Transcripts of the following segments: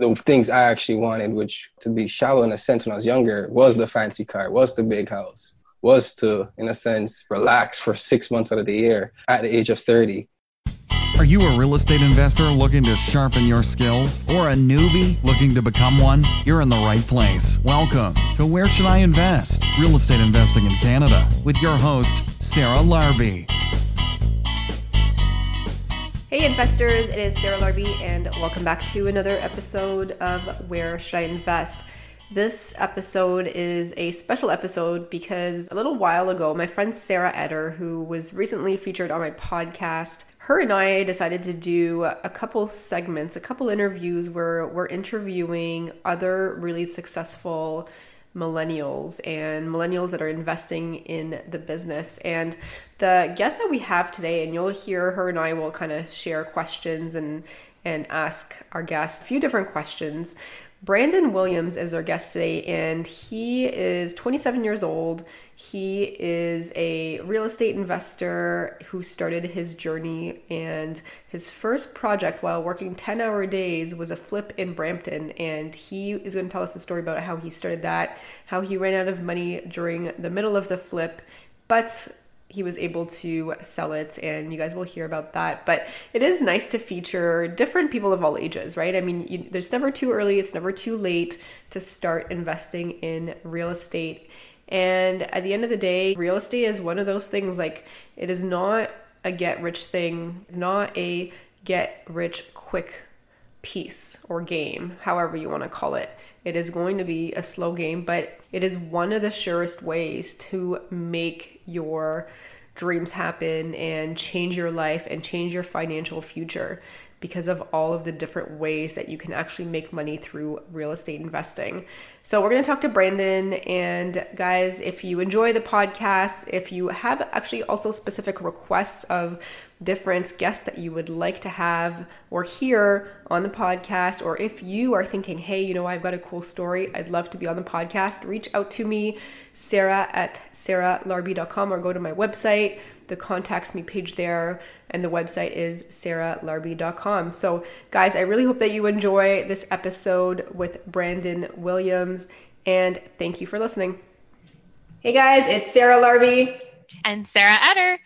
the things I actually wanted, which to be shallow in a sense when I was younger, was the fancy car, was the big house, was to, in a sense, relax for six months out of the year at the age of 30. Are you a real estate investor looking to sharpen your skills or a newbie looking to become one? You're in the right place. Welcome to Where Should I Invest? Real Estate Investing in Canada with your host, Sarah Larbi. Hey investors, it is Sarah Larbi, and welcome back to another episode of Where Should I Invest? This episode is a special episode because a little while ago, my friend Sarah Eder, who was recently featured on my podcast, her and I decided to do a couple segments, a couple interviews where we're interviewing other really successful millennials and millennials that are investing in the business. And the guest that we have today, and you'll hear her and I will kind of share questions and and ask our guests a few different questions. Brandon Williams is our guest today, and he is 27 years old. He is a real estate investor who started his journey, and his first project while working 10 hour days was a flip in Brampton. And he is going to tell us the story about how he started that, how he ran out of money during the middle of the flip, but he was able to sell it and you guys will hear about that. But it is nice to feature different people of all ages right? I mean you, there's never too early it's never too late to start investing in real estate. And at the end of the day real estate is one of those things like it is not a get rich thing it's not a get rich quick piece or game however you want to call it it is going to be a slow game, but it is one of the surest ways to make your dreams happen and change your life and change your financial future because of all of the different ways that you can actually make money through real estate investing. So, we're going to talk to Brandon. And, guys, if you enjoy the podcast, if you have actually also specific requests of different guests that you would like to have or hear on the podcast, or if you are thinking, hey, you know, I've got a cool story, I'd love to be on the podcast, reach out to me, sarah at sarahlarbi.com, or go to my website, the contacts me page there, and the website is sarahlarbi.com. So, guys, I really hope that you enjoy this episode with Brandon Williams, and thank you for listening. Hey guys, it's Sarah Larbi And Sarah Eder.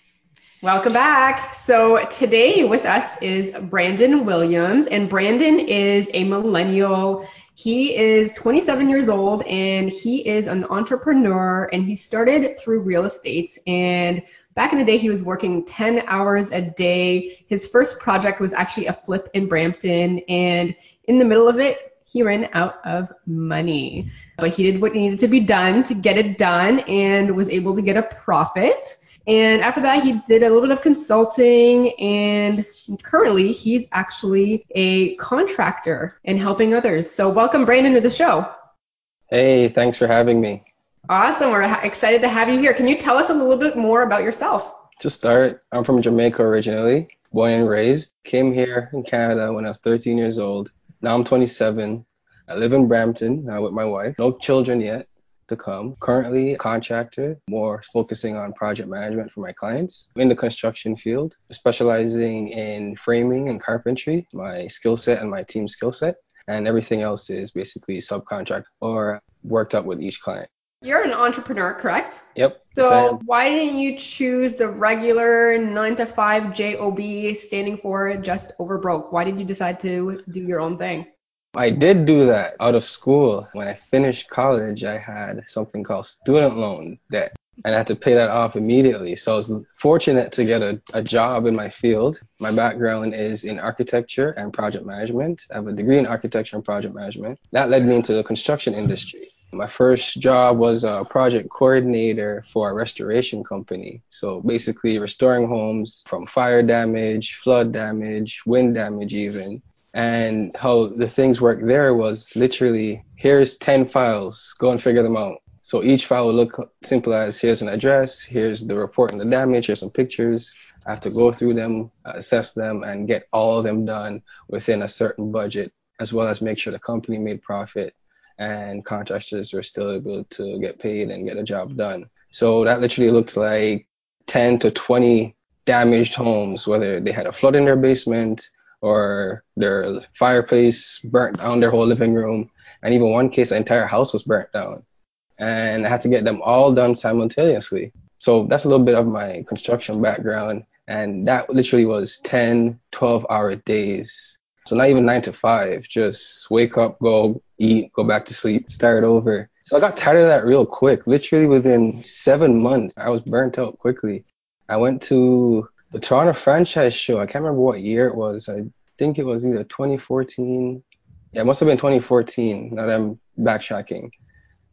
Welcome back. So today with us is Brandon Williams, and Brandon is a millennial. He is 27 years old and he is an entrepreneur and he started through real estate. And back in the day, he was working 10 hours a day. His first project was actually a flip in Brampton. And in the middle of it, he ran out of money. But he did what needed to be done to get it done and was able to get a profit. And after that, he did a little bit of consulting, and currently he's actually a contractor and helping others. So, welcome, Brandon, to the show. Hey, thanks for having me. Awesome. We're excited to have you here. Can you tell us a little bit more about yourself? To start, I'm from Jamaica originally, born and raised. Came here in Canada when I was 13 years old. Now I'm 27. I live in Brampton now with my wife. No children yet to come. Currently, a contractor, more focusing on project management for my clients in the construction field, specializing in framing and carpentry, my skill set and my team skill set. And everything else is basically subcontract or worked up with each client. You're an entrepreneur, correct? Yep. So why didn't you choose the regular nine to five job standing for just over broke? Why did you decide to do your own thing? I did do that out of school. When I finished college, I had something called student loan debt, and I had to pay that off immediately. So I was fortunate to get a, a job in my field. My background is in architecture and project management. I have a degree in architecture and project management. That led me into the construction industry. My first job was a project coordinator for a restoration company. So basically, restoring homes from fire damage, flood damage, wind damage, even and how the things work there was literally here's 10 files go and figure them out. So each file will look simple as here's an address here's the report and the damage here's some pictures. I have to go through them assess them and get all of them done within a certain budget as well as make sure the company made profit and contractors were still able to get paid and get a job done. So that literally looks like 10 to 20 damaged homes whether they had a flood in their basement or their fireplace burnt down their whole living room. And even one case, the entire house was burnt down. And I had to get them all done simultaneously. So that's a little bit of my construction background. And that literally was 10, 12 hour days. So not even nine to five, just wake up, go eat, go back to sleep, start over. So I got tired of that real quick. Literally within seven months, I was burnt out quickly. I went to the Toronto franchise show. I can't remember what year it was. I think it was either 2014. Yeah, it must have been 2014. Now that I'm backtracking.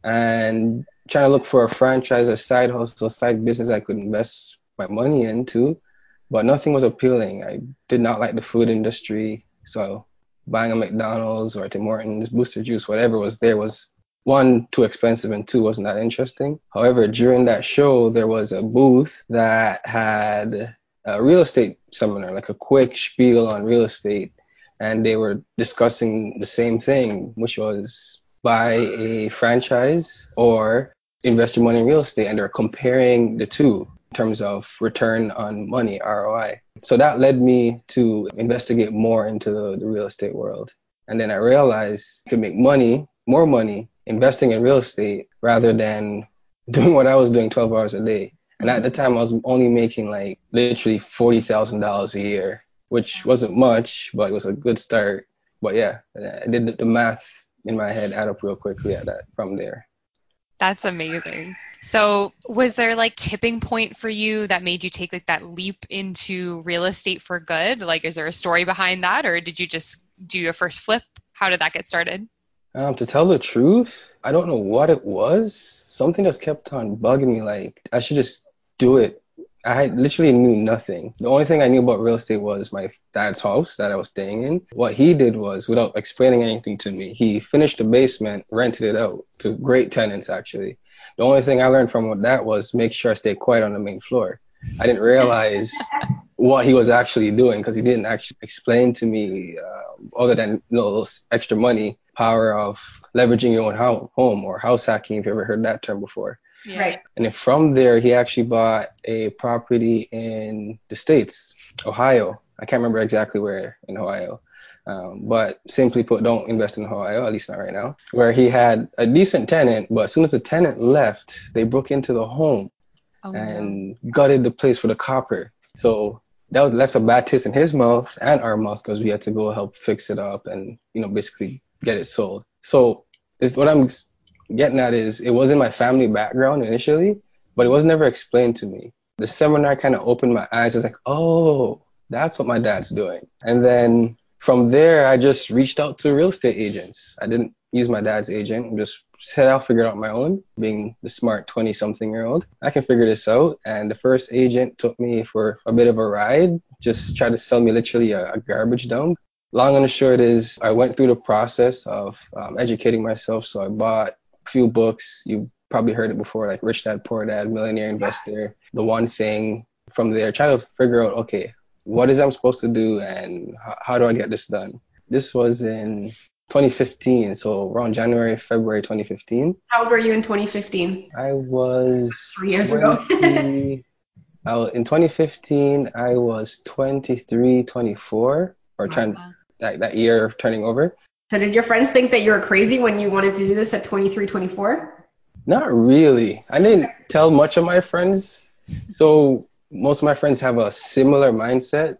And trying to look for a franchise, a side hustle, side business I could invest my money into, but nothing was appealing. I did not like the food industry, so buying a McDonald's or a Tim Hortons, Booster Juice, whatever was there was one too expensive and two wasn't that interesting. However, during that show, there was a booth that had a real estate seminar, like a quick spiel on real estate, and they were discussing the same thing, which was buy a franchise or invest your money in real estate and they're comparing the two in terms of return on money ROI. So that led me to investigate more into the, the real estate world. And then I realized I could make money, more money, investing in real estate rather than doing what I was doing 12 hours a day. And at the time, I was only making like literally $40,000 a year, which wasn't much, but it was a good start. But yeah, I did the math in my head add up real quickly at that from there. That's amazing. So, was there like tipping point for you that made you take like that leap into real estate for good? Like, is there a story behind that, or did you just do your first flip? How did that get started? Um, to tell the truth, I don't know what it was. Something just kept on bugging me. Like, I should just do it I literally knew nothing. The only thing I knew about real estate was my dad's house that I was staying in. What he did was, without explaining anything to me, he finished the basement, rented it out to great tenants, actually. The only thing I learned from that was make sure I stay quiet on the main floor. I didn't realize what he was actually doing because he didn't actually explain to me, uh, other than you know, those extra money, power of leveraging your own home or house hacking, if you ever heard that term before. Yeah. Right. And then from there, he actually bought a property in the States, Ohio. I can't remember exactly where in Ohio. Um, but simply put, don't invest in Ohio, at least not right now. Where he had a decent tenant, but as soon as the tenant left, they broke into the home oh, and no. gutted the place for the copper. So that was left a bad taste in his mouth and our mouth because we had to go help fix it up and you know basically get it sold. So if what I'm getting at is it wasn't my family background initially, but it was never explained to me. The seminar kind of opened my eyes. I was like, oh, that's what my dad's doing. And then from there, I just reached out to real estate agents. I didn't use my dad's agent. I just said I'll figure it out my own, being the smart 20 something year old. I can figure this out. And the first agent took me for a bit of a ride, just tried to sell me literally a, a garbage dump. Long and short is I went through the process of um, educating myself. So I bought few books. You probably heard it before, like Rich Dad Poor Dad, Millionaire Investor, The One Thing. From there, try to figure out, okay, what is I'm supposed to do and how, do I get this done? This was in 2015, so around January, February 2015. How old were you in 2015? I was three years 20, ago. I in 2015, I was 23, 24, or trying that, that year of turning over. So did your friends think that you were crazy when you wanted to do this at 23, 24? Not really. I didn't tell much of my friends. So most of my friends have a similar mindset,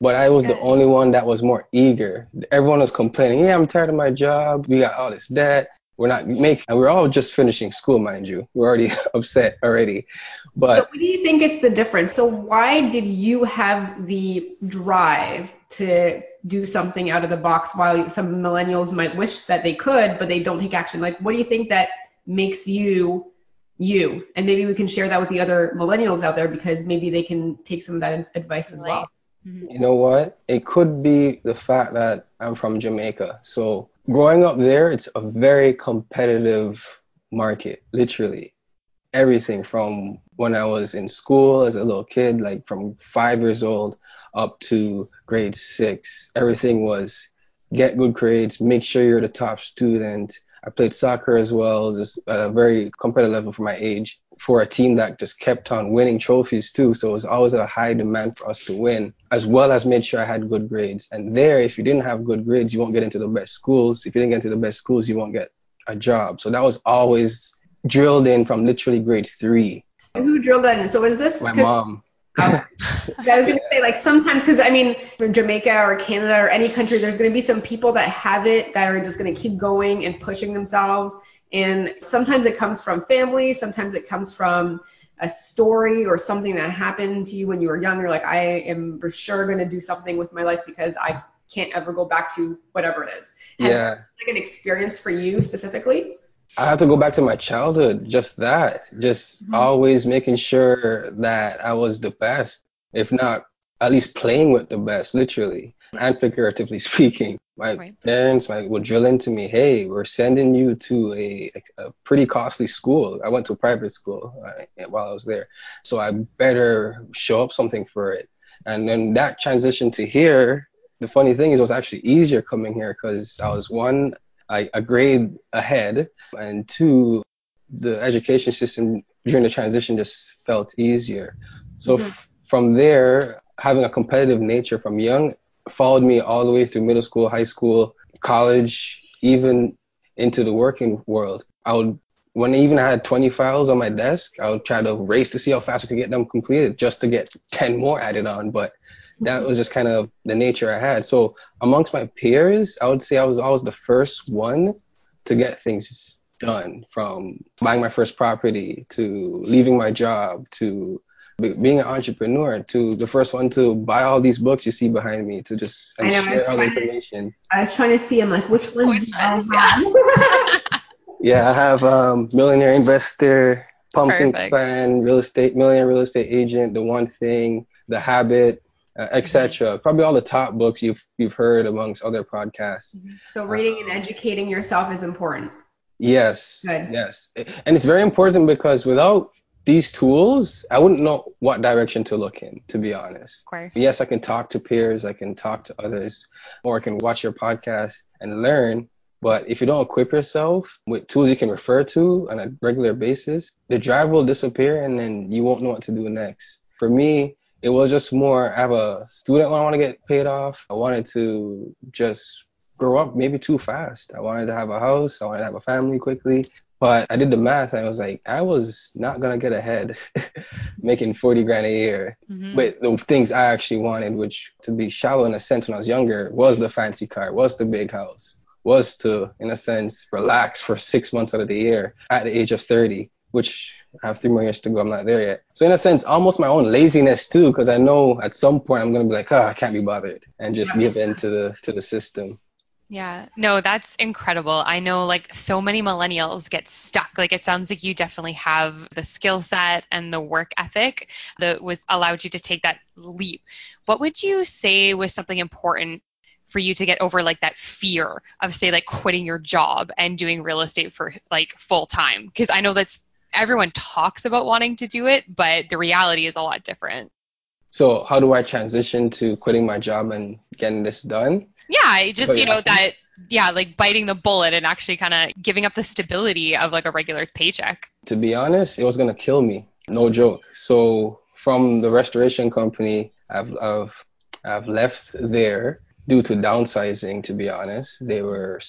but I was the only one that was more eager. Everyone was complaining, yeah, I'm tired of my job. We got all this debt. We're not making, and we're all just finishing school, mind you. We're already upset already. But so what do you think it's the difference? So why did you have the drive to do something out of the box while some millennials might wish that they could but they don't take action. Like what do you think that makes you you? And maybe we can share that with the other millennials out there because maybe they can take some of that advice as well. Mm-hmm. You know what? It could be the fact that i'm from jamaica. So growing up there it's a very competitive market literally. Everything from when i was in school as a little kid like from five years old up to grade six. Everything was get good grades, make sure you're the top student. I played soccer as well, just at a very competitive level for my age. for a team that just kept on winning trophies too. So it was always a high demand for us to win, as well as made sure I had good grades. And there, if you didn't have good grades, you won't get into the best schools. If you didn't get into the best schools, you won't get a job. So that was always drilled in from literally grade three. Who drilled that in? So was this my mom? Oh. I was gonna say like sometimes because I mean from Jamaica or Canada or any country, there's gonna be some people that have it that are just gonna keep going and pushing themselves. And sometimes it comes from family, sometimes it comes from a story or something that happened to you when you were young. You're like, I am for sure gonna do something with my life because I can't ever go back to whatever it is. Has yeah. Like an experience for you specifically? I have to go back to my childhood, just that, just mm-hmm. always making sure that I was the best, if not at least playing with the best, literally and figuratively speaking. My right. parents my, would drill into me, hey, we're sending you to a, a pretty costly school. I went to a private school uh, while I was there. So I better show up something for it. And then that transition to here, the funny thing is it was actually easier coming here because I was one, I, a grade ahead, and two, the education system during the transition just felt easier. So mm-hmm. f- from there, having a competitive nature from young followed me all the way through middle school, high school, college, even into the working world. I would, when I even had 20 files on my desk, I would try to race to see how fast I could get them completed just to get 10 more added on. But that was just kind of the nature I had. So amongst my peers, I would say I was always the first one to get things done from buying my first property to leaving my job to being an entrepreneur to the first one to buy all these books you see behind me to just and know, share all the information. To, I was trying to see. I'm like, which one? Which one? Yeah. yeah, I have um, Millionaire Investor, Pumpkin Perfect. Fan, Real Estate Millionaire Real Estate Agent, The One Thing, The Habit, uh, etc. Probably all the top books you've you've heard amongst other podcasts. Mm-hmm. So reading um, and educating yourself is important. Yes. Good. Yes. And it's very important because without these tools, I wouldn't know what direction to look in, to be honest. Okay. Yes, I can talk to peers, I can talk to others, or I can watch your podcast and learn. But if you don't equip yourself with tools you can refer to on a regular basis, the drive will disappear and then you won't know what to do next. For me, it was just more I have a student loan I want to get paid off. I wanted to just grow up maybe too fast. I wanted to have a house. I wanted to have a family quickly. But I did the math and I was like, I was not gonna get ahead making 40 grand a year. Mm-hmm. But the things I actually wanted, which to be shallow in a sense when I was younger, was the fancy car, was the big house, was to, in a sense, relax for six months out of the year at the age of 30, which I have three more years to go. I'm not there yet. So in a sense, almost my own laziness too, because I know at some point I'm gonna be like, oh, I can't be bothered, and just give in to the to the system. Yeah, no, that's incredible. I know like so many millennials get stuck. Like it sounds like you definitely have the skill set and the work ethic that was allowed you to take that leap. What would you say was something important for you to get over like that fear of say like quitting your job and doing real estate for like full time? Because I know that's everyone talks about wanting to do it, but the reality is a lot different. So how do I transition to quitting my job and getting this done? Yeah, just you know that yeah, like biting the bullet and actually kind of giving up the stability of like a regular paycheck. To be honest, it was gonna kill me. No joke. So from the restoration company, I've I've I've left there due to downsizing. To be honest, they were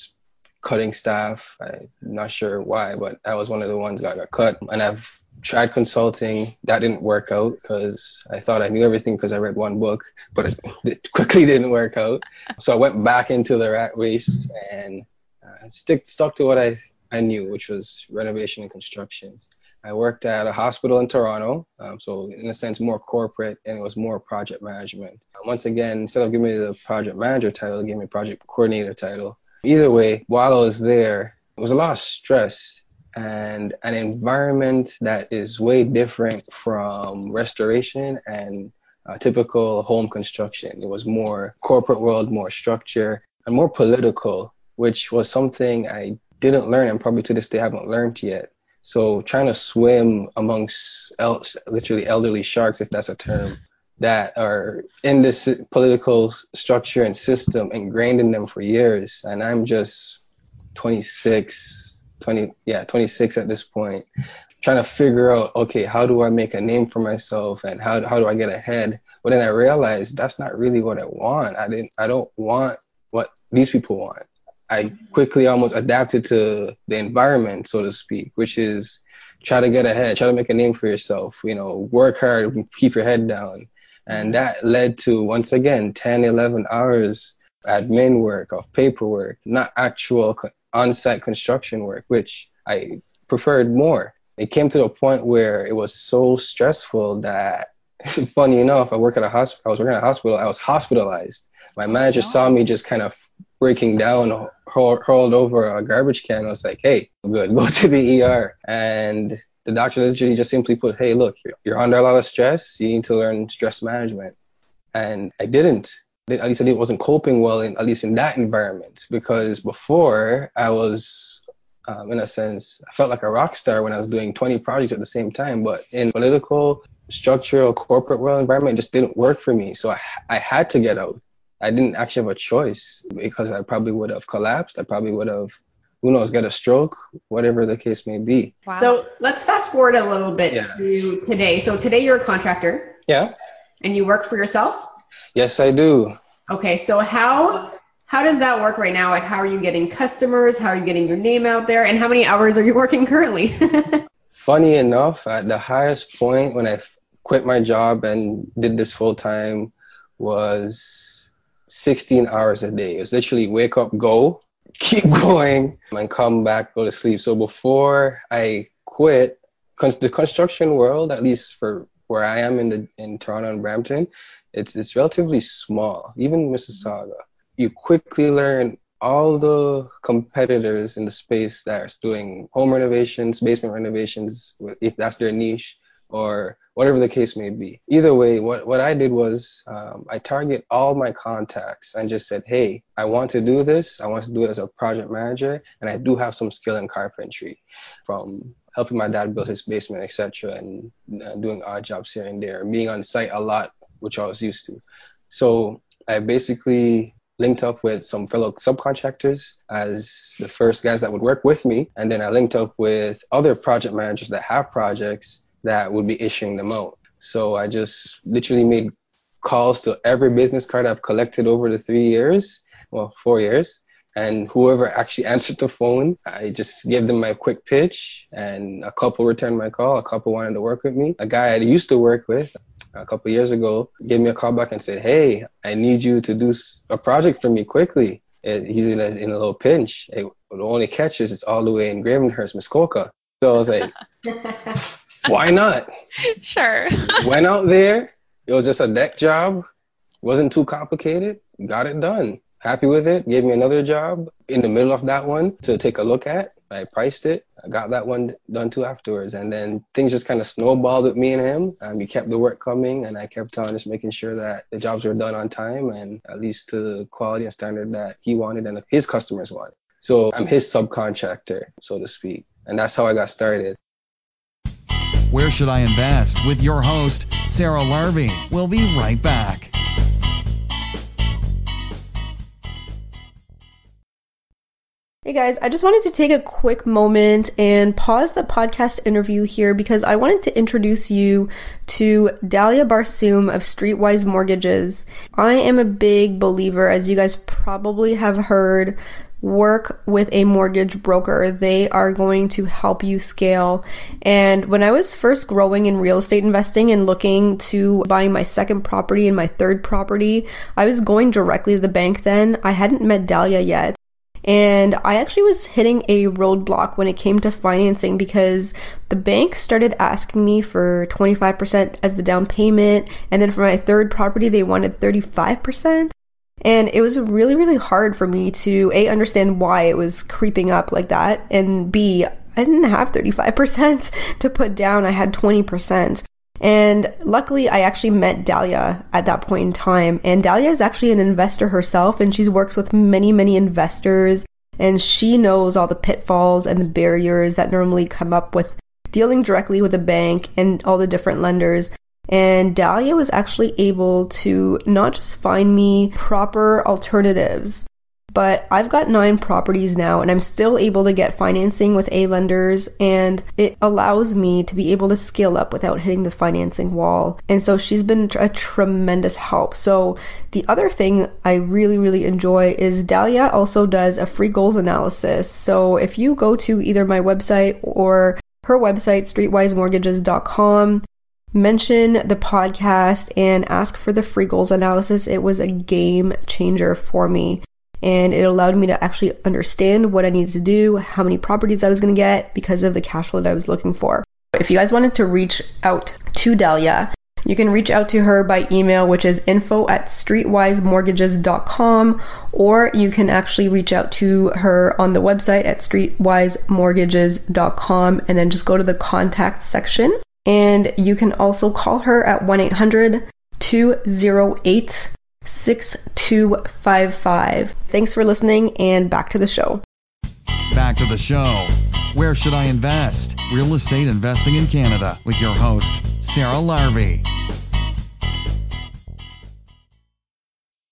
cutting staff. I'm not sure why, but I was one of the ones that got cut. And I've tried consulting. That didn't work out because I thought I knew everything because I read one book, but it, quickly didn't work out. So I went back into the rat race and uh, stick stuck to what I I knew, which was renovation and construction. I worked at a hospital in Toronto, um, so in a sense more corporate, and it was more project management. once again, instead of giving me the project manager title, they gave me project coordinator title. Either way, while I was there, it was a lot of stress and an environment that is way different from restoration and uh, typical home construction. It was more corporate world, more structure, and more political, which was something I didn't learn and probably to this day haven't learned yet. So trying to swim amongst el- literally elderly sharks, if that's a term, that are in this political structure and system ingrained in them for years. And I'm just 26, 20, yeah, 26 at this point. trying to figure out, okay, how do I make a name for myself and how, how do I get ahead? But then I realized that's not really what I want. I didn't, I don't want what these people want. I quickly almost adapted to the environment, so to speak, which is try to get ahead, try to make a name for yourself, you know, work hard, keep your head down. And that led to, once again, 10, 11 hours admin work of paperwork, not actual on site construction work, which I preferred more. It came to a point where it was so stressful that, funny enough, I work at a hospital. I was working at a hospital. I was hospitalized. My manager saw me just kind of breaking down, hurled over a garbage can. I was like, "Hey, good, go to the ER." And the doctor literally just simply put, "Hey, look, you're, under a lot of stress. You need to learn stress management." And I didn't. At least I wasn't coping well, in, at least in that environment, because before I was um, in a sense, I felt like a rock star when I was doing 20 projects at the same time. But in political, structural, corporate world environment, it just didn't work for me. So I, I had to get out. I didn't actually have a choice because I probably would have collapsed. I probably would have, who knows, get a stroke, whatever the case may be. Wow. So let's fast forward a little bit yeah. to today. So today you're a contractor. Yeah. And you work for yourself? Yes, I do. Okay, so how how does that work right now? Like, how are you getting customers? How are you getting your name out there? And how many hours are you working currently? Funny enough, at the highest point when I quit my job and did this full time was 16 hours a day. It was literally wake up, go, keep going, and come back, go to sleep. So before I quit, the construction world, at least for where I am in the in Toronto and Brampton, it's it's relatively small. Even Mississauga you quickly learn all the competitors in the space that's doing home renovations, basement renovations, if that's their niche, or whatever the case may be. Either way, what, what I did was um, I target all my contacts and just said, hey, I want to do this. I want to do it as a project manager, and I do have some skill in carpentry from helping my dad build his basement, etc., and uh, doing odd jobs here and there, being on site a lot, which I was used to. So I basically linked up with some fellow subcontractors as the first guys that would work with me. And then I linked up with other project managers that have projects that would be issuing them out. So I just literally made calls to every business card I've collected over the three years, well, four years. And whoever actually answered the phone, I just gave them my quick pitch, and a couple returned my call. A couple wanted to work with me. A guy I used to work with, a couple years ago gave me a call back and said, "Hey, I need you to do a project for me quickly." He's in a, in a little pinch. Hey, the only catch is it's all the way in Gravenhurst, Muskoka. So I was like, "Why not?" Sure. Went out there. It was just a deck job. wasn't too complicated. Got it done happy with it. Gave me another job in the middle of that one to take a look at. I priced it. I got that one done too afterwards. And then things just kind of snowballed with me and him. And we kept the work coming and I kept on just making sure that the jobs were done on time and at least to the quality and standard that he wanted and his customers wanted. So I'm his subcontractor, so to speak. And that's how I got started. Where should I invest? With your host, Sarah Larbi. We'll be right back. Hey guys, I just wanted to take a quick moment and pause the podcast interview here because I wanted to introduce you to Dalia Barsoum of Streetwise Mortgages. I am a big believer, as you guys probably have heard, work with a mortgage broker. They are going to help you scale. And when I was first growing in real estate investing and looking to buying my second property and my third property, I was going directly to the bank then. I hadn't met Dalia yet. And I actually was hitting a roadblock when it came to financing because the bank started asking me for 25% as the down payment. And then for my third property, they wanted 35%. And it was really, really hard for me to A, understand why it was creeping up like that, and B, I didn't have 35% to put down, I had 20%. And luckily, I actually met Dalia at that point in time. And Dalia is actually an investor herself, and she works with many, many investors. And she knows all the pitfalls and the barriers that normally come up with dealing directly with a bank and all the different lenders. And Dalia was actually able to not just find me proper alternatives, but I've got nine properties now and I'm still able to get financing with A lenders and it allows me to be able to scale up without hitting the financing wall. And so she's been a tremendous help. So the other thing I really, really enjoy is Dalia also does a free goals analysis. So if you go to either my website or her website, streetwisemortgages.com, mention the podcast and ask for the free goals analysis. It was a game changer for me and it allowed me to actually understand what I needed to do, how many properties I was going to get because of the cash flow that I was looking for. If you guys wanted to reach out to Dalia, you can reach out to her by email, which is info at streetwisemortgages.com, or you can actually reach out to her on the website at streetwisemortgages.com and then just go to the contact section. And you can also call her at 1 800 208 6255. Thanks for listening and back to the show. Back to the show. Where should I invest? Real estate investing in Canada with your host, Sarah Larbi.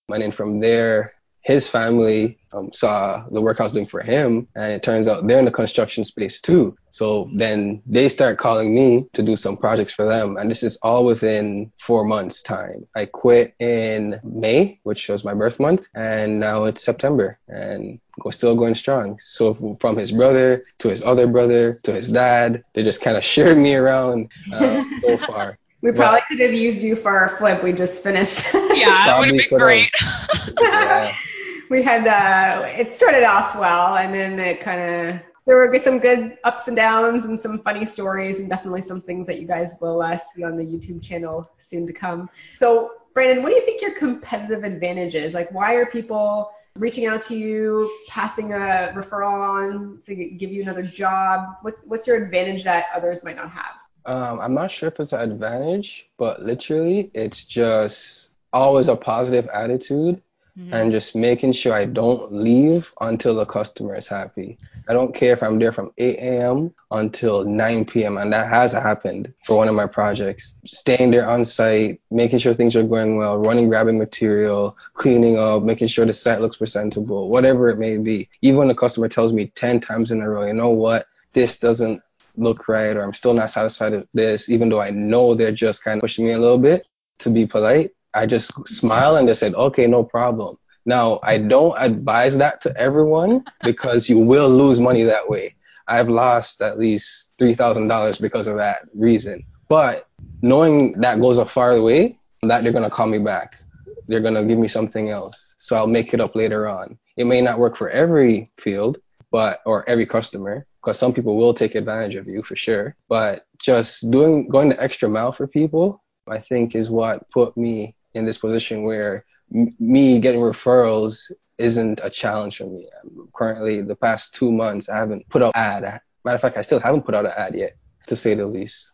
And then from there, his family um, saw the work I was doing for him, and it turns out they're in the construction space too. So then they start calling me to do some projects for them, and this is all within four months' time. I quit in May, which was my birth month, and now it's September, and we're still going strong. So from his brother to his other brother to his dad, they just kind of shared me around uh, so far. We probably could have used you for our flip we just finished. Yeah, that would have been great. yeah we had uh, it started off well, and then it kind of there were some good ups and downs and some funny stories, and definitely some things that you guys will uh, see on the YouTube channel soon to come. So, Brandon, what do you think your competitive advantage is? Like, why are people reaching out to you, passing a referral on to give you another job? What's what's your advantage that others might not have? Um, I'm not sure if it's an advantage, but literally, it's just always a positive attitude mm-hmm. and just making sure I don't leave until the customer is happy. I don't care if I'm there from 8 a.m. until 9 p.m. And that has happened for one of my projects. Staying there on site, making sure things are going well, running, grabbing material, cleaning up, making sure the site looks presentable, whatever it may be. Even when the customer tells me 10 times in a row, you know what, this doesn't look right, or I'm still not satisfied with this, even though I know they're just kind of pushing me a little bit to be polite. I just smile and just said, okay, no problem. Now, I don't advise that to everyone because you will lose money that way. I've lost at least $3,000 because of that reason. But knowing that goes a far way, that they're going to call me back. They're going to give me something else. So I'll make it up later on. It may not work for every field, but or every customer because some people will take advantage of you for sure. But just doing going the extra mile for people, I think is what put me in this position where m- me getting referrals isn't a challenge for me. I'm currently, the past two months, I haven't put out an ad. Matter of fact, I still haven't put out an ad yet, to say the least.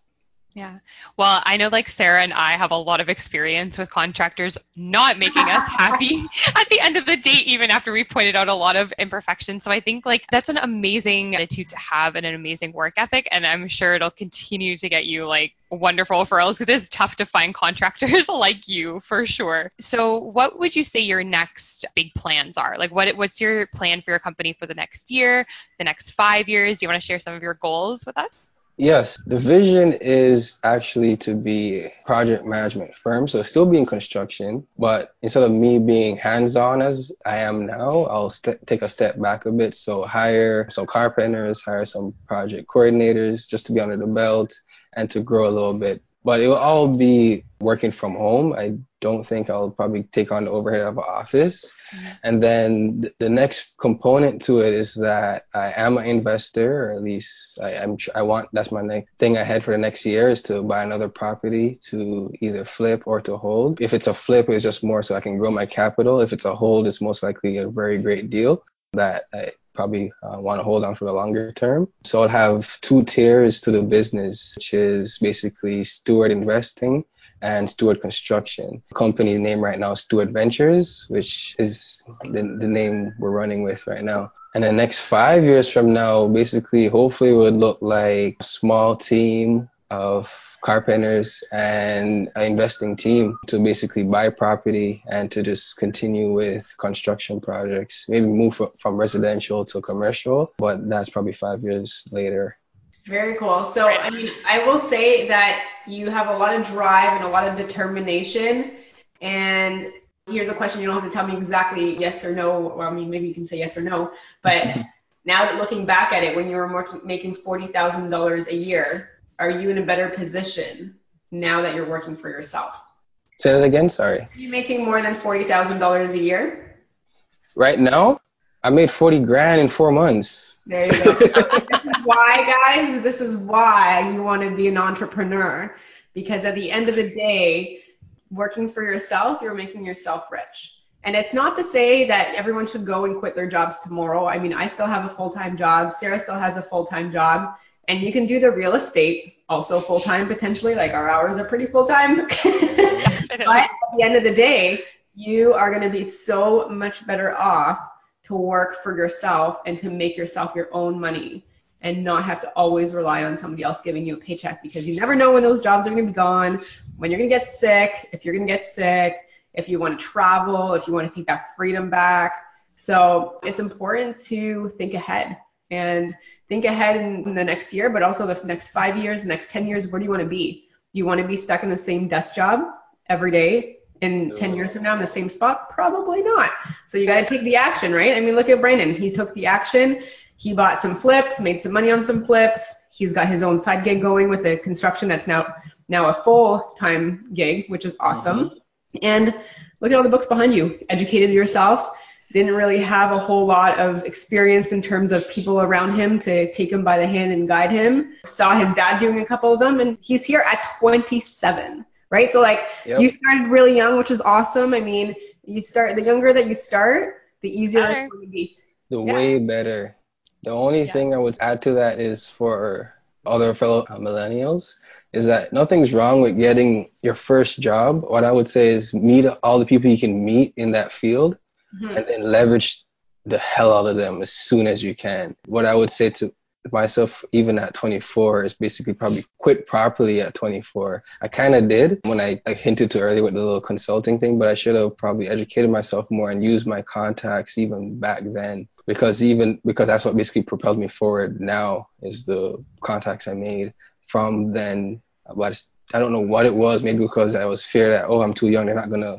Yeah. Well, I know like Sarah and I have a lot of experience with contractors not making us happy at the end of the day, even after we pointed out a lot of imperfections. So I think like that's an amazing attitude to have and an amazing work ethic. And I'm sure it'll continue to get you like wonderful referrals because it's tough to find contractors like you for sure. So what would you say your next big plans are? Like what what's your plan for your company for the next year, the next five years? Do you want to share some of your goals with us? Yes, the vision is actually to be project management firm, so still be in construction, but instead of me being hands-on as I am now, I'll st- take a step back a bit. So hire some carpenters, hire some project coordinators just to be under the belt and to grow a little bit. But it will all be working from home. I don't think I'll probably take on the overhead of an office. Mm-hmm. And then the next component to it is that I am an investor, or at least I am. I want that's my next thing ahead for the next year is to buy another property to either flip or to hold. If it's a flip, it's just more so I can grow my capital. If it's a hold, it's most likely a very great deal that I probably uh, want to hold on for the longer term. So I'll have two tiers to the business, which is basically Stewart Investing and Stewart Construction. The company's name right now is Stewart Ventures, which is the, the name we're running with right now. And the next five years from now, basically, hopefully, would look like a small team of carpenters and an investing team to basically buy property and to just continue with construction projects. Maybe move from residential to commercial, but that's probably five years later. Very cool. So, I mean, I will say that you have a lot of drive and a lot of determination. And here's a question you don't have to tell me exactly yes or no. Well, I mean, maybe you can say yes or no. But now that looking back at it, when you were making $40,000 a year, are you in a better position now that you're working for yourself? Say that again. Sorry. Are you making more than $40,000 a year? Right now? I made 40 grand in four months. There you go. this is why, guys, this is why you want to be an entrepreneur. Because at the end of the day, working for yourself, you're making yourself rich. And it's not to say that everyone should go and quit their jobs tomorrow. I mean, I still have a full time job. Sarah still has a full time job. And you can do the real estate also full time potentially. Like our hours are pretty full time. but at the end of the day, you are going to be so much better off to work for yourself and to make yourself your own money and not have to always rely on somebody else giving you a paycheck because you never know when those jobs are going to be gone, when you're going to get sick, if you're going to get sick, if you want to travel, if you want to take that freedom back. So it's important to think ahead and think ahead in the next year, but also the next five years, the next 10 years. Where do you want to be? Do you want to be stuck in the same desk job every day in 10 years from now in the same spot? Probably not. So you got to take the action, right? I mean, look at Brandon. He took the action. He bought some flips, made some money on some flips. He's got his own side gig going with the construction that's now now a full-time gig, which is awesome. Mm-hmm. And look at all the books behind you. Educated yourself. Didn't really have a whole lot of experience in terms of people around him to take him by the hand and guide him. Saw his dad doing a couple of them, and he's here at 27 right? So like yep. you started really young, which is awesome. I mean, you start the younger that you start, the easier better. it's going to be. The yeah. way better. The only yeah. thing I would add to that is for other fellow millennials is that nothing's wrong with getting your first job. What I would say is meet all the people you can meet in that field mm-hmm. and then leverage the hell out of them as soon as you can. What I would say to myself even at 24 is basically probably quit properly at 24 i kind of did when I, I hinted to earlier with the little consulting thing but i should have probably educated myself more and used my contacts even back then because even because that's what basically propelled me forward now is the contacts i made from then but i don't know what it was maybe because i was fear that oh i'm too young they're not going to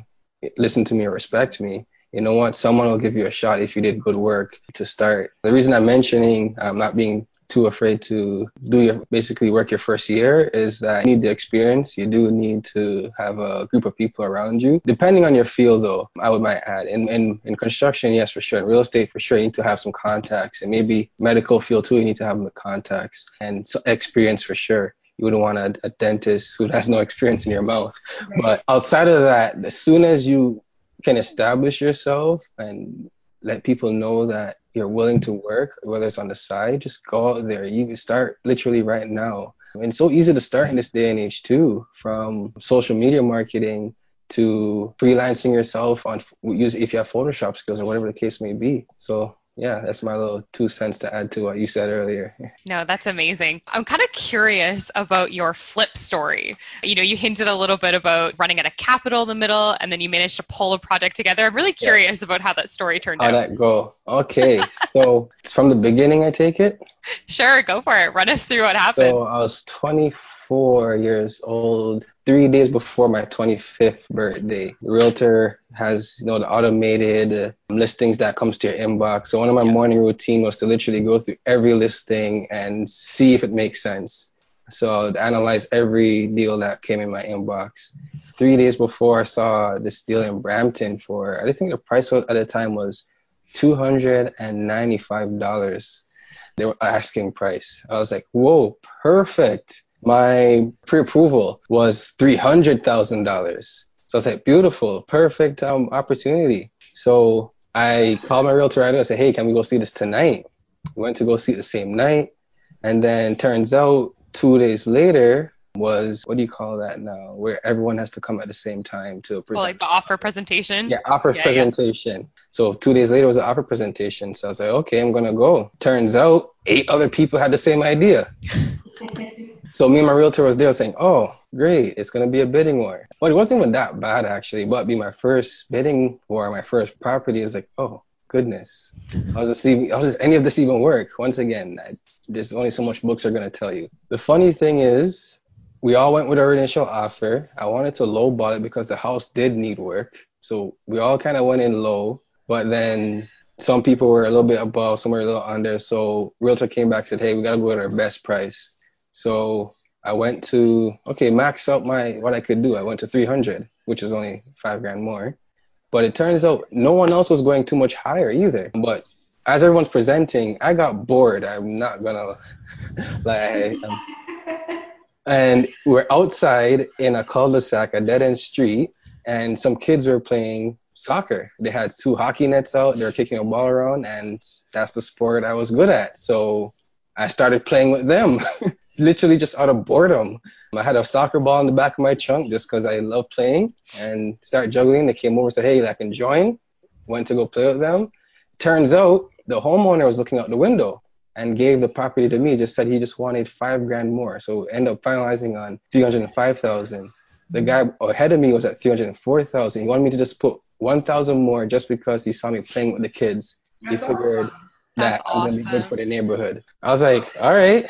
listen to me or respect me you know what? Someone will give you a shot if you did good work to start. The reason I'm mentioning um, not being too afraid to do your basically work your first year is that you need the experience. You do need to have a group of people around you. Depending on your field though, I would might add. In in, in construction, yes for sure. In real estate for sure, you need to have some contacts. And maybe medical field too, you need to have the contacts and so experience for sure you wouldn't want a, a, dentist who has no experience in your mouth. Right. But outside of that, as soon as you can establish yourself and let people know that you're willing to work, whether it's on the side, just go out there. You start literally right now. And so easy to start in this day and age too, from social media marketing to freelancing yourself on use if you have Photoshop skills or whatever the case may be. So yeah, that's my little two cents to add to what you said earlier. No, that's amazing. I'm kind of curious about your flip story. You know, you hinted a little bit about running at a capital in the middle and then you managed to pull a project together. I'm really curious yeah. about how that story turned how out. How'd that go? Okay, so it's from the beginning, I take it? Sure, go for it. Run us through what happened. So I was 24 four years old, three days before my 25th birthday. The realtor has, you know, the automated uh, listings that comes to your inbox. So one of my morning routine was to literally go through every listing and see if it makes sense. So I'd analyze every deal that came in my inbox. Three days before I saw this deal in Brampton for, I think the price at the time was $295. They were asking price. I was like, whoa, perfect my pre-approval was $300,000. So I said, beautiful, perfect um, opportunity. So I called my realtor right away and said, hey, can we go see this tonight? We went to go see it the same night. And then turns out two days later was, what do you call that now? Where everyone has to come at the same time to present. Well, like the offer presentation? Yeah, offer yeah, presentation. Yeah. So two days later was the offer presentation. So I was like, okay, I'm going to go. Turns out eight other people had the same idea. So me and my realtor was there saying, "Oh, great, it's gonna be a bidding war." But it wasn't even that bad actually. But be my first bidding war, my first property is like, oh goodness, how does this even, any of this even work? Once again, I, there's only so much books are gonna tell you. The funny thing is, we all went with our initial offer. I wanted to lowball it because the house did need work, so we all kind of went in low. But then some people were a little bit above, some were a little under. So realtor came back said, "Hey, we gotta go with our best price." So I went to okay, max out my what I could do. I went to 300, which is only five grand more. But it turns out no one else was going too much higher either. But as everyone's presenting, I got bored. I'm not gonna lie. Um, and we're outside in a cul-de-sac, a dead-end street, and some kids were playing soccer. They had two hockey nets out. They were kicking a ball around, and that's the sport I was good at. So I started playing with them. literally just out of boredom. I had a soccer ball in the back of my trunk just because I love playing and start juggling. They came over and said, hey, I can join. Went to go play with them. Turns out the homeowner was looking out the window and gave the property to me. Just said he just wanted five grand more. So end up finalizing on 305,000. The guy ahead of me was at 304,000. He wanted me to just put 1,000 more just because he saw me playing with the kids. That's he figured awesome. that I'm gonna be good for the neighborhood. I was like, all right,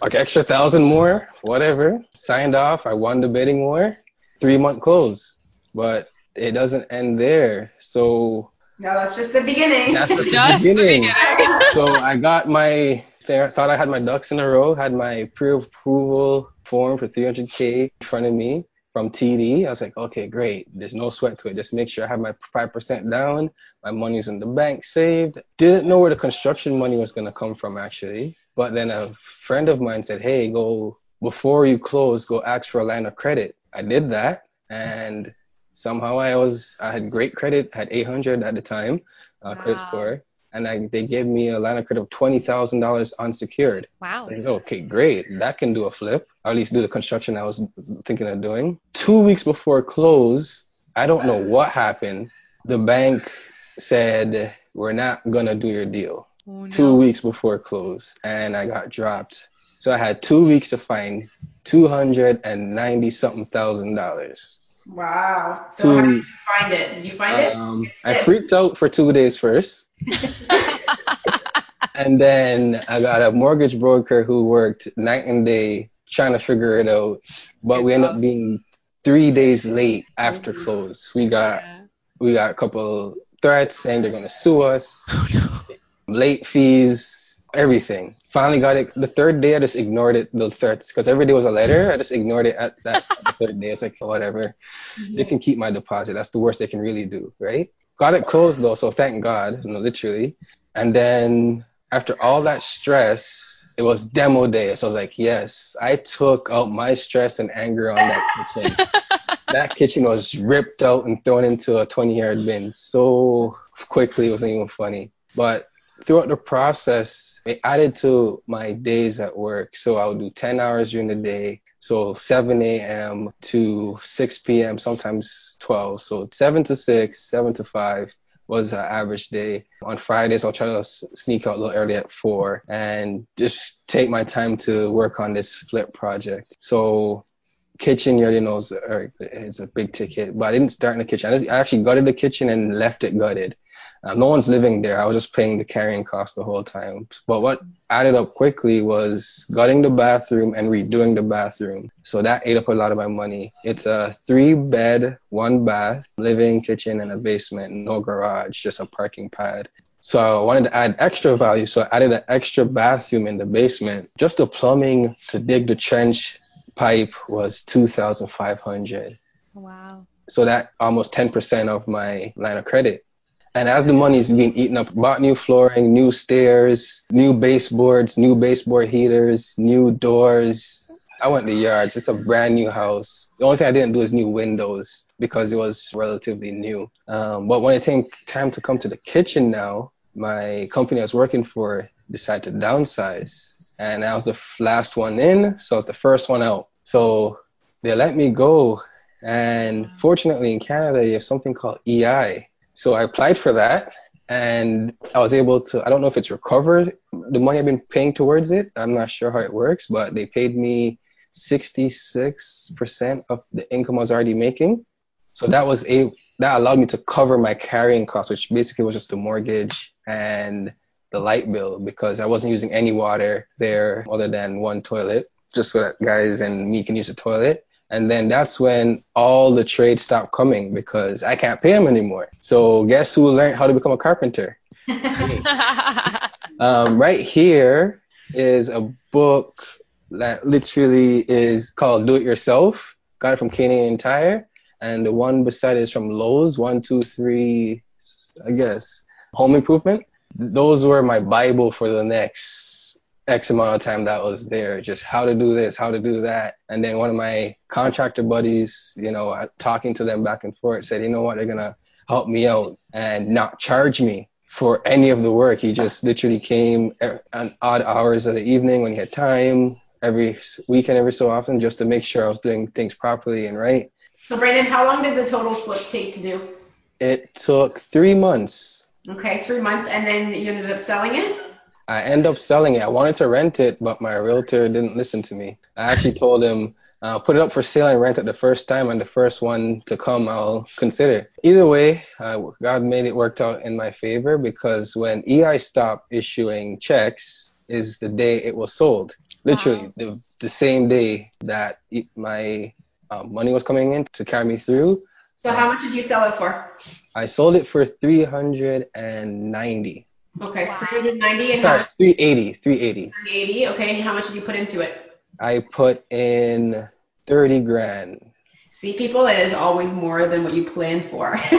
like extra thousand more, whatever. Signed off. I won the bidding war. Three month close, but it doesn't end there. So no, that's just the beginning. That's just, just the beginning. The beginning. so I got my thought I had my ducks in a row. Had my pre-approval form for 300k in front of me from TD. I was like, okay, great. There's no sweat to it. Just make sure I have my 5% down. My money's in the bank saved. Didn't know where the construction money was going to come from actually. But then a friend of mine said, hey, go, before you close, go ask for a line of credit. I did that. And somehow I was, I had great credit, had 800 at the time, uh, wow. credit score and I, they gave me a line of credit of twenty thousand dollars unsecured. Wow. I said, okay, great. That can do a flip. Or at least do the construction I was thinking of doing. Two weeks before close, I don't know what happened. The bank said we're not gonna do your deal. Oh, no. Two weeks before close, and I got dropped. So I had two weeks to find two hundred and ninety something thousand dollars. Wow. So to, how did you find it? Did you find um, it? I freaked out for two days first. and then I got a mortgage broker who worked night and day trying to figure it out. But we ended up being three days late after close. We got yeah. we got a couple threats saying they're gonna sue us. Oh, no. Late fees, everything. Finally got it. The third day, I just ignored it. The threats, because every day was a letter. I just ignored it at that the third day. It's like whatever. They can keep my deposit. That's the worst they can really do, right? Got it closed though, so thank God, you know, literally. And then after all that stress, it was demo day. So I was like, yes, I took out my stress and anger on that kitchen. that kitchen was ripped out and thrown into a 20 yard bin so quickly. It wasn't even funny. But throughout the process, it added to my days at work. So I would do 10 hours during the day. So 7 a.m. to 6 p.m., sometimes 12. So 7 to 6, 7 to 5 was an average day. On Fridays, I'll try to sneak out a little early at 4 and just take my time to work on this flip project. So kitchen, you already know, is a big ticket, but I didn't start in the kitchen. I actually gutted the kitchen and left it gutted. Uh, no one's living there. I was just paying the carrying cost the whole time. But what added up quickly was gutting the bathroom and redoing the bathroom. So that ate up a lot of my money. It's a three bed, one bath, living, kitchen, and a basement, no garage, just a parking pad. So I wanted to add extra value. So I added an extra bathroom in the basement. Just the plumbing to dig the trench pipe was 2500 Wow. So that almost 10% of my line of credit. And as the money's being eaten up, bought new flooring, new stairs, new baseboards, new baseboard heaters, new doors. I went to yards. It's a brand new house. The only thing I didn't do is new windows because it was relatively new. Um, but when it came time to come to the kitchen now, my company I was working for decided to downsize. And I was the last one in, so I was the first one out. So they let me go. And fortunately in Canada, you have something called EI, so I applied for that and I was able to, I don't know if it's recovered the money I've been paying towards it. I'm not sure how it works, but they paid me 66% of the income I was already making. So that was a that allowed me to cover my carrying costs, which basically was just the mortgage and the light bill because I wasn't using any water there other than one toilet, just so that guys and me can use the toilet. And then that's when all the trades stopped coming because I can't pay them anymore. So guess who learned how to become a carpenter? um, right here is a book that literally is called Do It Yourself. Got it from Canadian Tire. And the one beside it is from Lowe's. One, two, three, I guess. Home Improvement. Those were my Bible for the next X amount of time that was there. Just how to do this, how to do that. And then one of my contractor buddies, you know, talking to them back and forth, said, you know what, they're going to help me out and not charge me for any of the work. He just literally came at odd hours of the evening when he had time, every weekend, every so often, just to make sure I was doing things properly and right. So, Brandon, how long did the total flip take to do? It took three months. Okay, three months, and then you ended up selling it? I end up selling it. I wanted to rent it, but my realtor didn't listen to me. I actually told him, uh, put it up for sale and rent it the first time, and the first one to come, I'll consider. Either way, uh, God made it worked out in my favor because when EI stopped issuing checks, is the day it was sold. Literally, wow. the, the same day that my uh, money was coming in to carry me through. So, how much did you sell it for? I sold it for 390. Okay, wow. 390 and Sorry, 380, 380. 380, okay, and how much did you put into it? I put in 30 grand. See, people, it is always more than what you plan for.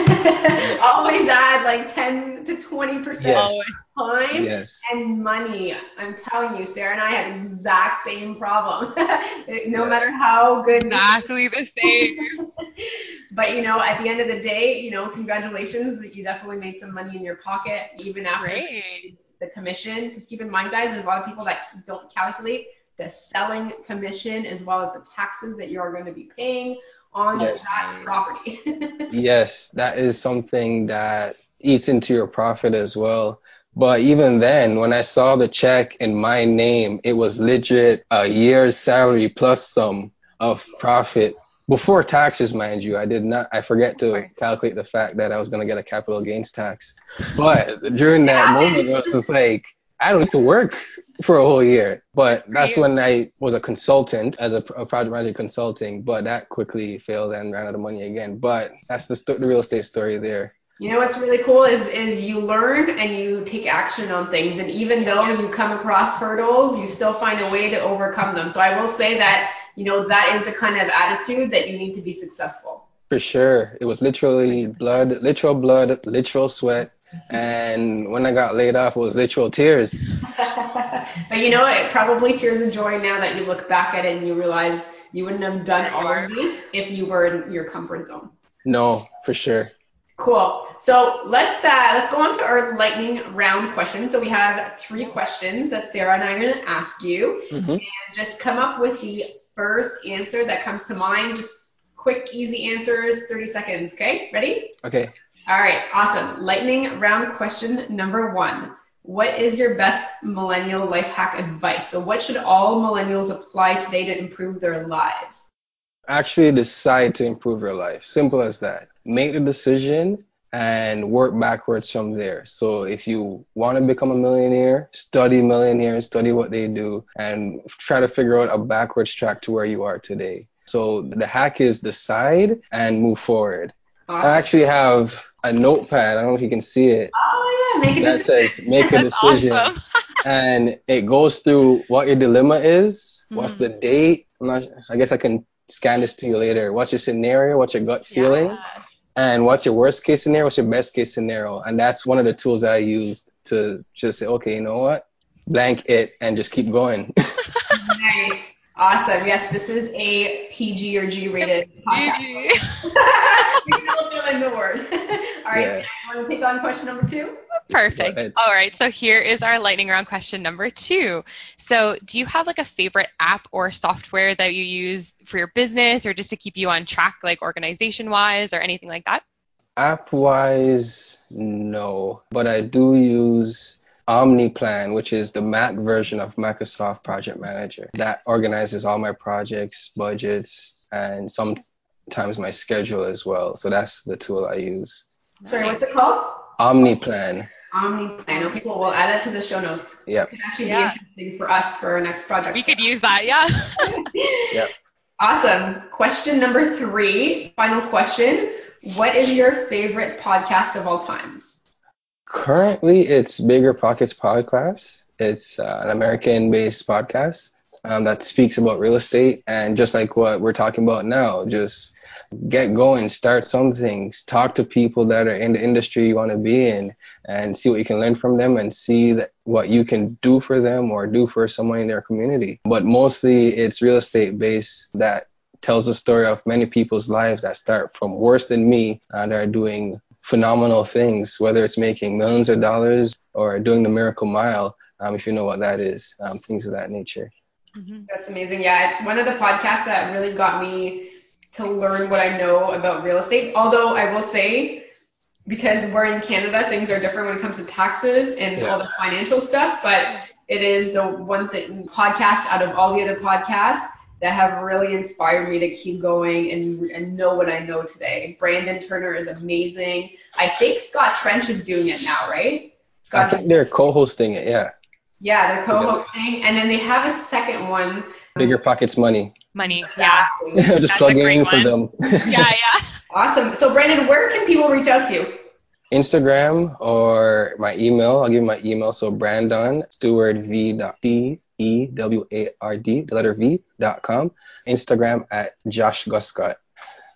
always add like 10 to 20% yes. time yes. and money. I'm telling you, Sarah and I have exact same problem. no yes. matter how good. Exactly the same. but you know, at the end of the day, you know, congratulations that you definitely made some money in your pocket even after Great. the commission. Because keep in mind, guys, there's a lot of people that don't calculate the selling commission as well as the taxes that you are going to be paying on yes. that property. yes, that is something that eats into your profit as well. But even then, when I saw the check in my name, it was legit a year's salary plus some of profit before taxes, mind you. I did not, I forget to calculate the fact that I was going to get a capital gains tax. But during that moment, it was just like, I don't need to work for a whole year. But that's when I was a consultant as a, a project manager consulting. But that quickly failed and ran out of money again. But that's the, st- the real estate story there. You know what's really cool is is you learn and you take action on things, and even though you come across hurdles, you still find a way to overcome them. So I will say that you know that is the kind of attitude that you need to be successful. For sure, it was literally blood, literal blood, literal sweat, and when I got laid off, it was literal tears. but you know, it probably tears of joy now that you look back at it and you realize you wouldn't have done all of these if you were in your comfort zone. No, for sure. Cool. So let's uh, let's go on to our lightning round questions. So we have three questions that Sarah and I are going to ask you, mm-hmm. and just come up with the first answer that comes to mind. Just quick, easy answers, 30 seconds. Okay, ready? Okay. All right, awesome. Lightning round question number one. What is your best millennial life hack advice? So, what should all millennials apply today to improve their lives? Actually, decide to improve your life. Simple as that. Make the decision and work backwards from there. So, if you want to become a millionaire, study millionaires, study what they do, and try to figure out a backwards track to where you are today. So, the hack is decide and move forward. Awesome. I actually have a notepad. I don't know if you can see it. Oh yeah, make a that decision. says make a decision, awesome. and it goes through what your dilemma is. What's the hmm. date? I'm not. I guess I can scan this to you later. What's your scenario? What's your gut feeling? Yeah. And what's your worst case scenario? What's your best case scenario? And that's one of the tools that I used to just say, okay, you know what? Blank it and just keep going. nice. Awesome. Yes, this is a PG or G rated podcast. PG. fill in the word. All right. Yeah. Want to take on question number two? Perfect. All right. So here is our lightning round question number two. So, do you have like a favorite app or software that you use for your business or just to keep you on track, like organization wise or anything like that? App wise, no. But I do use OmniPlan, which is the Mac version of Microsoft Project Manager that organizes all my projects, budgets, and sometimes my schedule as well. So that's the tool I use. Sorry, what's it called? OmniPlan. OmniPlan. Okay, cool. We'll add it to the show notes. Yeah. It could actually Yeah. be interesting for us for our next project. We could use that, yeah. Yep. Awesome. Question number three, final question. What is your favorite podcast of all times? Currently, it's Bigger Pockets Podcast. It's uh, an American-based podcast um, that speaks about real estate and just like what we're talking about now, just get going, start some things, talk to people that are in the industry you want to be in, and see what you can learn from them and see that what you can do for them or do for someone in their community. But mostly, it's real estate based that tells the story of many people's lives that start from worse than me and are doing phenomenal things, whether it's making millions of dollars or doing the miracle mile, um, if you know what that is, um, things of that nature. That's amazing. Yeah, it's one of the podcasts that really got me to learn what I know about real estate. Although I will say, because we're in Canada, things are different when it comes to taxes and Yeah. all the financial stuff. But it is the one thing podcast out of all the other podcasts that have really inspired me to keep going and, and know what I know today. Brandon Turner is amazing. I think Scott Trench is doing it now, right? I Scott think they're co-hosting it, yeah. yeah, they're co-hosting, and then they have a second one. Bigger Pockets Money. Money, yeah. Exactly. Just That's a plugging in for them. Yeah, yeah. Awesome. So Brandon, where can people reach out to you? Instagram or my email. I'll give you my email. So Brandon Stewart V dot D E W A R D, the letter V dot com. Instagram at Josh Guscott,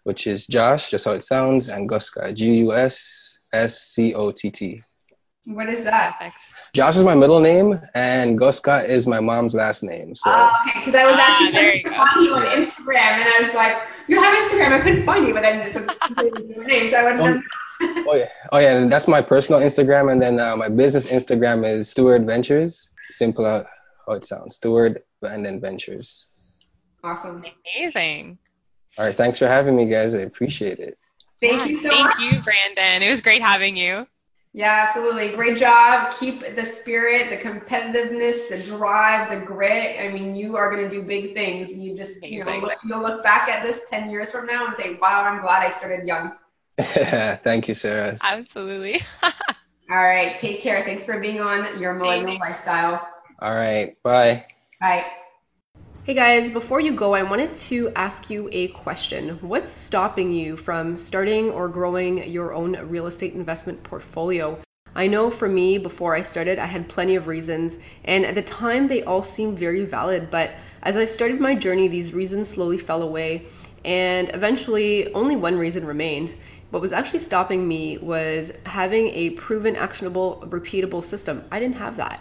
which is Josh, just how it sounds, and Guscott, G U S S C O T T. What is that? Perfect. Josh is my middle name, and Guscott is my mom's last name. So Oh, okay, because I was Ah, actually there you trying to find you on Instagram, and I was like, you have Instagram. I couldn't find you, but then it's a completely different name, so I was. Oh. Oh yeah, oh yeah, and that's my personal Instagram, and then uh, my business Instagram is Stewart Ventures. Simple uh, how it sounds, Stewart and then Ventures. Awesome. Amazing. All right, thanks for having me, guys. I appreciate it. Thank Yeah, you so much. Thank much. you, Brandon. It was great having you. Yeah, absolutely. Great job. Keep the spirit, the competitiveness, the drive, the grit. I mean, you are going to do big things. You just, you know, look, you'll look back at this 10 years from now and say, wow, I'm glad I started young. Thank you, Sarah. Absolutely. All right. Take care. Thanks for being on your millennial Thanks. lifestyle. All right, bye. Bye. Hey guys, before you go, I wanted to ask you a question. What's stopping you from starting or growing your own real estate investment portfolio? I know for me, before I started, I had plenty of reasons, and at the time they all seemed very valid, but as I started my journey, these reasons slowly fell away, and eventually only one reason remained. What was actually stopping me was having a proven, actionable, repeatable system. I didn't have that.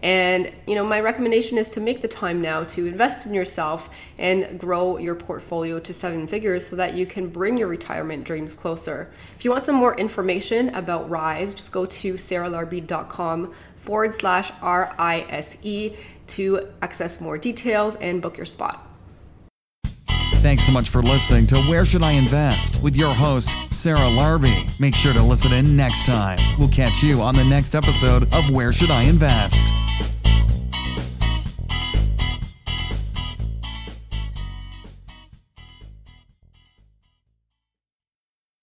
And you know, my recommendation is to make the time now to invest in yourself and grow your portfolio to seven figures so that you can bring your retirement dreams closer. If you want some more information about Rise, just go to sarahlarbi.com forward slash R I S E to access more details and book your spot. Thanks so much for listening to Where Should I Invest with your host, Sarah Larbi. Make sure to listen in next time. We'll catch you on the next episode of Where Should I Invest.